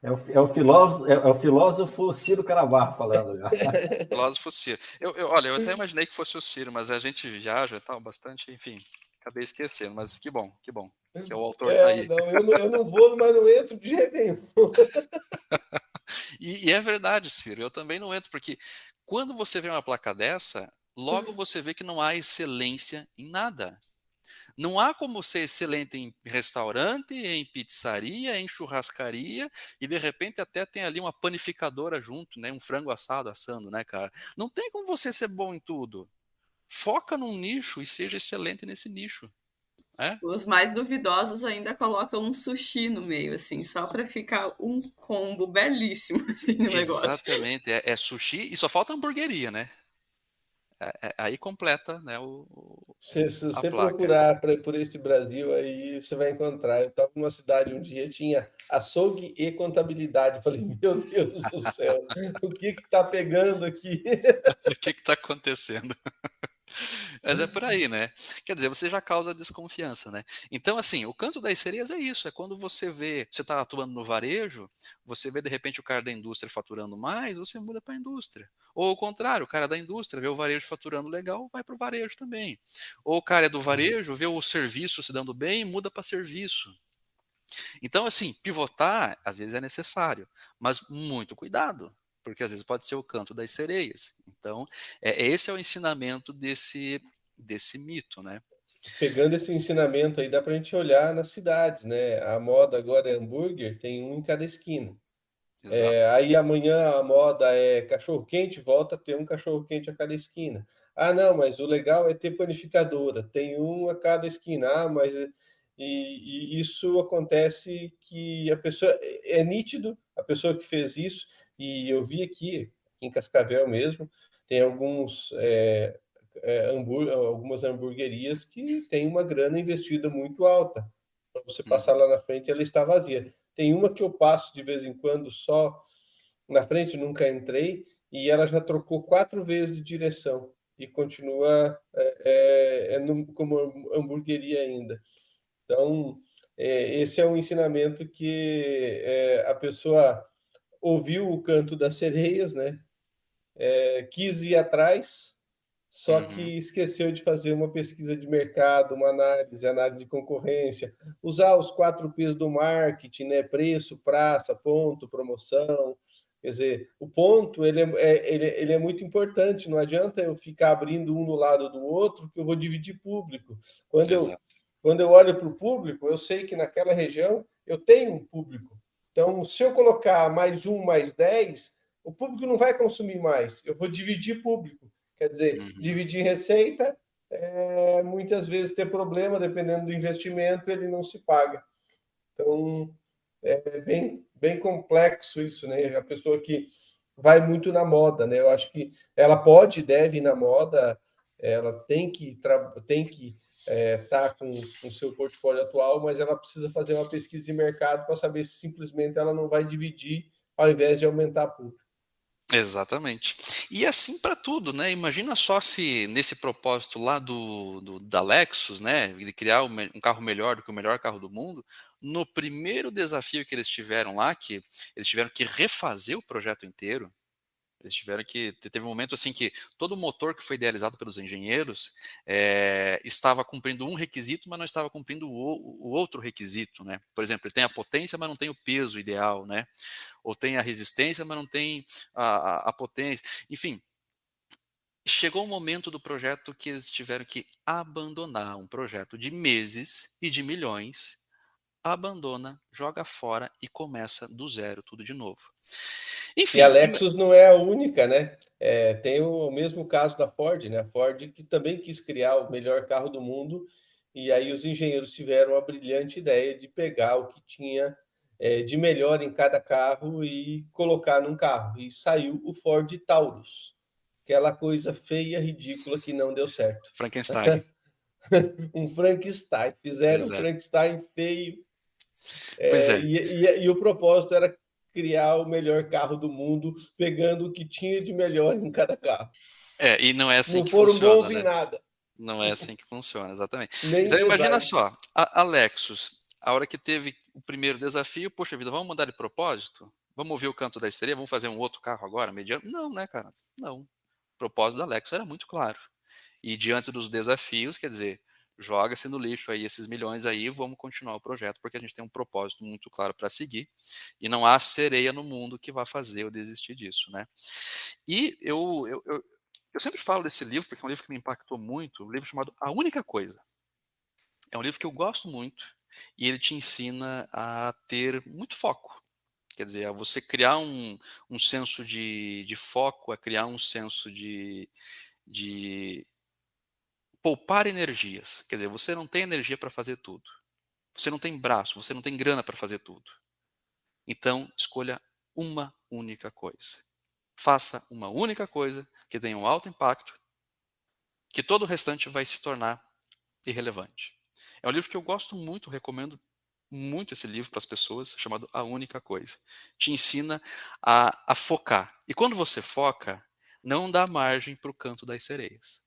É o, é o, filósofo, é, é, o filósofo Ciro Carabarro falando filósofo Ciro. Eu, eu, olha, eu até imaginei que fosse o Ciro, mas a gente viaja e tal, bastante, enfim, acabei esquecendo, mas que bom, que bom. Que é o autor é, aí. Não, eu, não, eu não vou, mas não entro de jeito nenhum. e, e é verdade, Ciro, eu também não entro, porque quando você vê uma placa dessa, logo você vê que não há excelência em nada. Não há como ser excelente em restaurante, em pizzaria, em churrascaria e de repente até tem ali uma panificadora junto, né? Um frango assado assando, né, cara? Não tem como você ser bom em tudo. Foca num nicho e seja excelente nesse nicho. É? Os mais duvidosos ainda colocam um sushi no meio, assim, só para ficar um combo belíssimo assim, no negócio. Exatamente, é, é sushi e só falta hamburgueria, né? É, é, aí completa né, o, se, se você procurar pra, por esse Brasil, aí você vai encontrar. Eu estava numa cidade um dia, tinha açougue e contabilidade. Eu falei, meu Deus do céu, o que está pegando aqui? o que está acontecendo? Mas é por aí, né? Quer dizer, você já causa desconfiança, né? Então, assim, o canto das sereias é isso: é quando você vê, você está atuando no varejo, você vê de repente o cara da indústria faturando mais, você muda para a indústria. Ou o contrário, o cara da indústria vê o varejo faturando legal, vai para o varejo também. Ou o cara é do uhum. varejo, vê o serviço se dando bem, muda para serviço. Então, assim, pivotar às vezes é necessário, mas muito cuidado, porque às vezes pode ser o canto das sereias. Então, é, esse é o ensinamento desse, desse mito, né? Pegando esse ensinamento aí, dá para a gente olhar nas cidades, né? A moda agora é hambúrguer, tem um em cada esquina. É, aí amanhã a moda é cachorro quente, volta a ter um cachorro quente a cada esquina. Ah, não, mas o legal é ter panificadora, tem um a cada esquina. Ah, mas e, e isso acontece que a pessoa é, é nítido, a pessoa que fez isso e eu vi aqui, em Cascavel mesmo, tem alguns é, é, hambúrguer, algumas hamburguerias que têm uma grana investida muito alta. Para você passar lá na frente, ela está vazia. Tem uma que eu passo de vez em quando só na frente, nunca entrei, e ela já trocou quatro vezes de direção e continua é, é, é no, como hamburgueria ainda. Então, é, esse é um ensinamento que é, a pessoa ouviu o canto das sereias, né? É, quis ir atrás, só uhum. que esqueceu de fazer uma pesquisa de mercado, uma análise, análise de concorrência, usar os quatro P's do marketing, né? Preço, praça, ponto, promoção. Quer dizer, o ponto ele é, é ele, ele é muito importante. Não adianta eu ficar abrindo um no lado do outro, que eu vou dividir público. Quando eu quando eu olho para o público, eu sei que naquela região eu tenho um público. Então, se eu colocar mais um, mais dez, o público não vai consumir mais. Eu vou dividir público. Quer dizer, uhum. dividir receita, é, muitas vezes ter problema, dependendo do investimento, ele não se paga. Então, é bem, bem complexo isso, né? A pessoa que vai muito na moda, né? Eu acho que ela pode, deve ir na moda, ela tem que, tem que está é, tá com o seu portfólio atual, mas ela precisa fazer uma pesquisa de mercado para saber se simplesmente ela não vai dividir ao invés de aumentar a pool. Exatamente. E assim para tudo, né? Imagina só se nesse propósito lá do, do da Lexus, né, de criar um, carro melhor do que o melhor carro do mundo, no primeiro desafio que eles tiveram lá, que eles tiveram que refazer o projeto inteiro, eles tiveram que. Teve um momento assim que todo o motor que foi idealizado pelos engenheiros é, estava cumprindo um requisito, mas não estava cumprindo o, o, outro requisito. Né? Por exemplo, ele tem a potência, mas não tem o peso ideal. Né? Ou tem a resistência, mas não tem a, a, a potência. Enfim, chegou o momento do projeto que eles tiveram que abandonar um projeto de meses e de milhões, abandona, joga fora e começa do zero tudo de novo. Enfim, e a Lexus não é a única, né? É, tem o mesmo caso da Ford, né? A Ford que também quis criar o melhor carro do mundo e aí os engenheiros tiveram a brilhante ideia de pegar o que tinha é, de melhor em cada carro e colocar num carro. E saiu o Ford Taurus, aquela coisa feia, ridícula que não deu certo. Frankenstein. um Frankenstein. Fizeram um Frankenstein feio. É, pois é. E, e, e, o propósito era criar o melhor carro do mundo, pegando o que tinha de melhor em cada carro. É, e não é assim não que foram funciona. bons né? em nada. Não é assim que funciona, exatamente. Nem então imagina só, a, a Lexus, a hora que teve o primeiro desafio, poxa vida, vamos mudar de propósito? Vamos ouvir o canto da histeria? Vamos fazer um outro carro agora, mediano? Não, né, cara? Não. O propósito da Lexus era muito claro. E diante dos desafios, quer dizer, joga-se no lixo aí esses milhões aí, vamos continuar o projeto, porque a gente tem um propósito muito claro para seguir, e não há sereia no mundo que vá fazer eu desistir disso, né? E eu, eu, eu, eu sempre falo desse livro, porque é um livro que me impactou muito, um livro chamado A Única Coisa. É um livro que eu gosto muito, e ele te ensina a ter muito foco. Quer dizer, a você criar um, um senso de, de foco, a criar um senso de, de poupar energias. Quer dizer, você não tem energia para fazer tudo. Você não tem braço, você não tem grana para fazer tudo. Então, escolha uma única coisa. Faça uma única coisa que tenha um alto impacto, que todo o restante vai se tornar irrelevante. É um livro que eu gosto muito, recomendo muito esse livro para as pessoas, chamado A Única Coisa. Te ensina a, a focar. E quando você foca, não dá margem para o canto das sereias.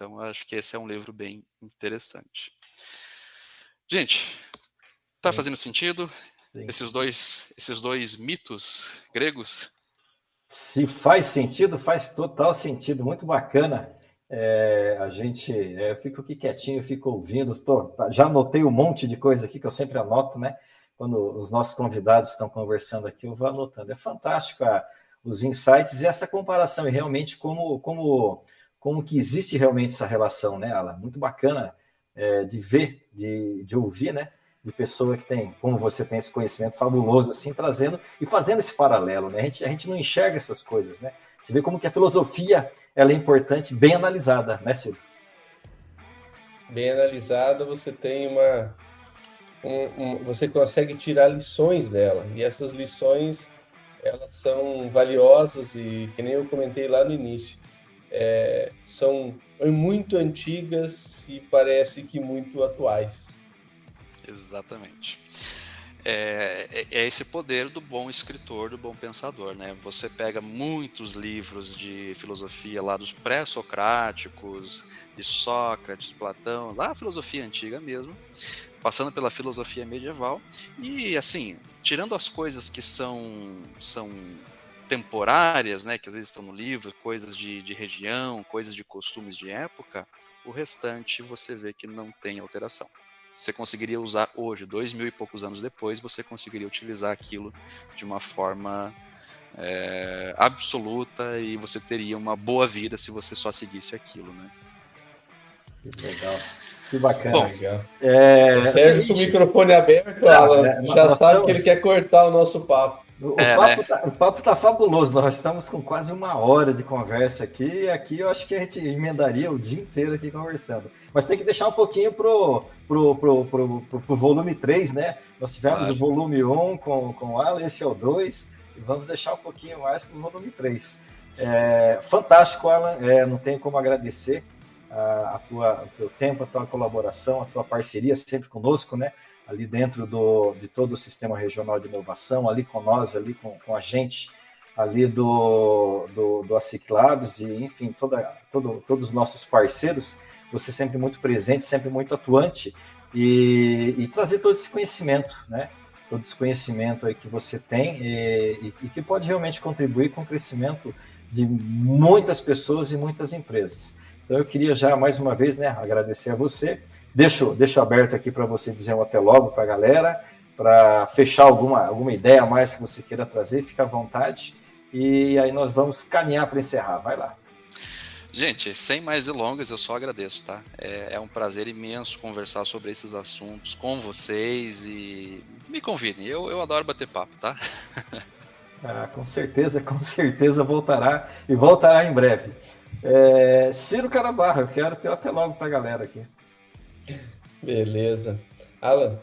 Então, acho que esse é um livro bem interessante. Gente, está fazendo sentido Sim. esses dois, esses dois mitos gregos? Se faz sentido, faz total sentido, muito bacana. É, a gente, é, eu fico aqui quietinho, fico ouvindo, tô, tá, já anotei um monte de coisa aqui que eu sempre anoto, né? Quando os nossos convidados estão conversando aqui, eu vou anotando. É fantástico a, os insights e essa comparação, e realmente como, como como que existe realmente essa relação, né, Ala? Muito bacana é, de ver, de, de ouvir, né? De pessoa que tem, como você tem esse conhecimento fabuloso, assim, trazendo e fazendo esse paralelo, né? A gente, a gente não enxerga essas coisas, né? Você vê como que a filosofia ela é importante, bem analisada, né, Silvio? Bem analisada, você tem uma. Um, um, você consegue tirar lições dela, e essas lições elas são valiosas e que nem eu comentei lá no início é, são muito antigas e parece que muito atuais. Exatamente. É, é, é, esse poder do bom escritor, do bom pensador, né? Você pega muitos livros de filosofia lá dos pré-socráticos, de Sócrates, Platão, lá a filosofia antiga mesmo, passando pela filosofia medieval e assim, tirando as coisas que são são temporárias, né, que às vezes estão no livro, coisas de, de região, coisas de costumes de época, o restante você vê que não tem alteração. Você conseguiria usar hoje, dois mil e poucos anos depois, você conseguiria utilizar aquilo de uma forma é, absoluta e você teria uma boa vida se você só seguisse aquilo, né? Que legal. Que bacana. Bom, é, Serve com o microfone aberto, Alan. É, já sabe estamos... que ele quer cortar o nosso papo. O, é, papo né? tá, o papo tá fabuloso. Nós estamos com quase uma hora de conversa aqui. E aqui eu acho que a gente emendaria o dia inteiro aqui conversando. Mas tem que deixar um pouquinho pro, pro, pro, pro, pro, pro volume 3, né? Nós tivemos claro. o volume 1 com, com o Alan, esse é o 2. E vamos deixar um pouquinho mais pro volume 3. É, fantástico, Alan. É, não tenho como agradecer. a, a tua, o teu tempo, a tua colaboração, a tua parceria sempre conosco, né? Ali dentro do, de todo o sistema regional de inovação, ali com nós, ali com, com a gente, ali do, do, do ASIC Labs e, enfim, toda, todo, todos os nossos parceiros, você sempre muito presente, sempre muito atuante e, e trazer todo esse conhecimento, né? Todo esse conhecimento aí que você tem e, e, e que pode realmente contribuir com o crescimento de muitas pessoas e muitas empresas. Então eu queria já mais uma vez, né, agradecer a você. Deixo, deixo aberto aqui para você dizer um até logo para a galera, para fechar alguma, alguma ideia a mais que você queira trazer, fica à vontade. E aí nós vamos caminhar para encerrar. Vai lá. Gente, sem mais delongas, eu só agradeço, tá? É, é, um prazer imenso conversar sobre esses assuntos com vocês e me convidem. Eu, eu adoro bater papo, tá? ah, com certeza, com certeza voltará e voltará em breve. É, Ciro Carabarra, eu quero ter até logo para a galera aqui. Beleza. Alan,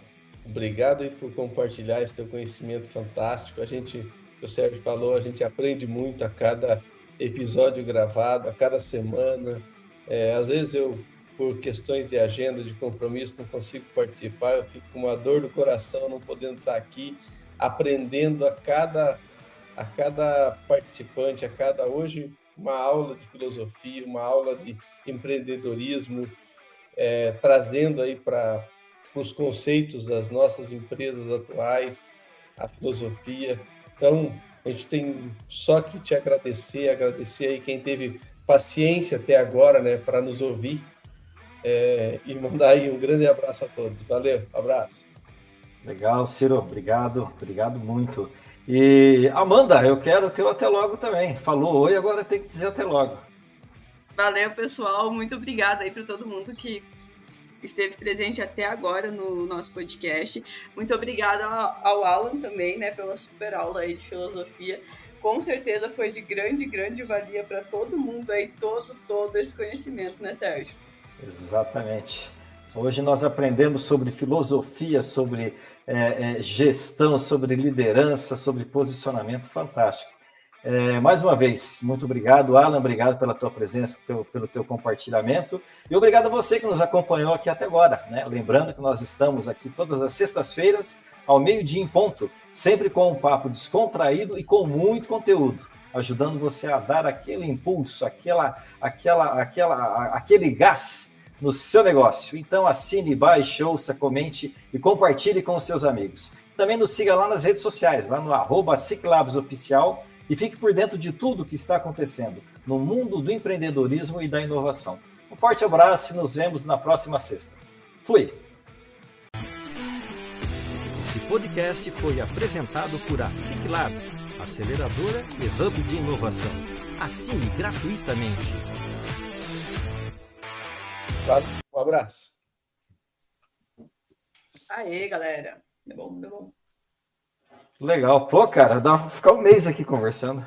obrigado aí por compartilhar esse teu conhecimento fantástico. A gente, o Sérgio falou, a gente aprende muito a cada episódio gravado a cada semana. É, às vezes eu, por questões de agenda, de compromisso, não consigo participar, eu fico com uma dor no coração não podendo estar aqui, aprendendo a cada, a cada participante, a cada hoje uma aula de filosofia, uma aula de empreendedorismo, é, trazendo aí para os conceitos das nossas empresas atuais, a filosofia. Então, a gente tem só que te agradecer, agradecer aí quem teve paciência até agora, né, para nos ouvir. É, e mandar aí um grande abraço a todos. Valeu, abraço. Legal, Ciro, obrigado, obrigado muito. E Amanda, eu quero teu até logo também. Falou oi, agora tem que dizer até logo. Valeu, pessoal. Muito obrigada aí para todo mundo que esteve presente até agora no nosso podcast. Muito obrigada ao Alan também, né, pela super aula aí de filosofia. Com certeza foi de grande, grande valia para todo mundo aí, todo, todo esse conhecimento, né, Sérgio? Exatamente. Hoje nós aprendemos sobre filosofia, sobre é, é, gestão, sobre liderança, sobre posicionamento fantástico. É, mais uma vez, muito obrigado, Alan, obrigado pela tua presença, teu, pelo teu compartilhamento, e obrigado a você que nos acompanhou aqui até agora. Né? Lembrando que nós estamos aqui todas as sextas-feiras, ao meio-dia em ponto, sempre com um papo descontraído e com muito conteúdo, ajudando você a dar aquele impulso, aquela, aquela, aquela, aquele gás no seu negócio. Então assine, baixe, ouça, comente e compartilhe com os seus amigos. Também nos siga lá nas redes sociais, lá no arroba Oficial e fique por dentro de tudo o que está acontecendo no mundo do empreendedorismo e da inovação. Um forte abraço e nos vemos na próxima sexta. Fui! Esse podcast foi apresentado por a SIC Labs, aceleradora e hub de inovação. Assine gratuitamente. Um abraço. Aê, galera. Deu bom, deu bom. Legal. Pô, cara, dá pra ficar um mês aqui conversando.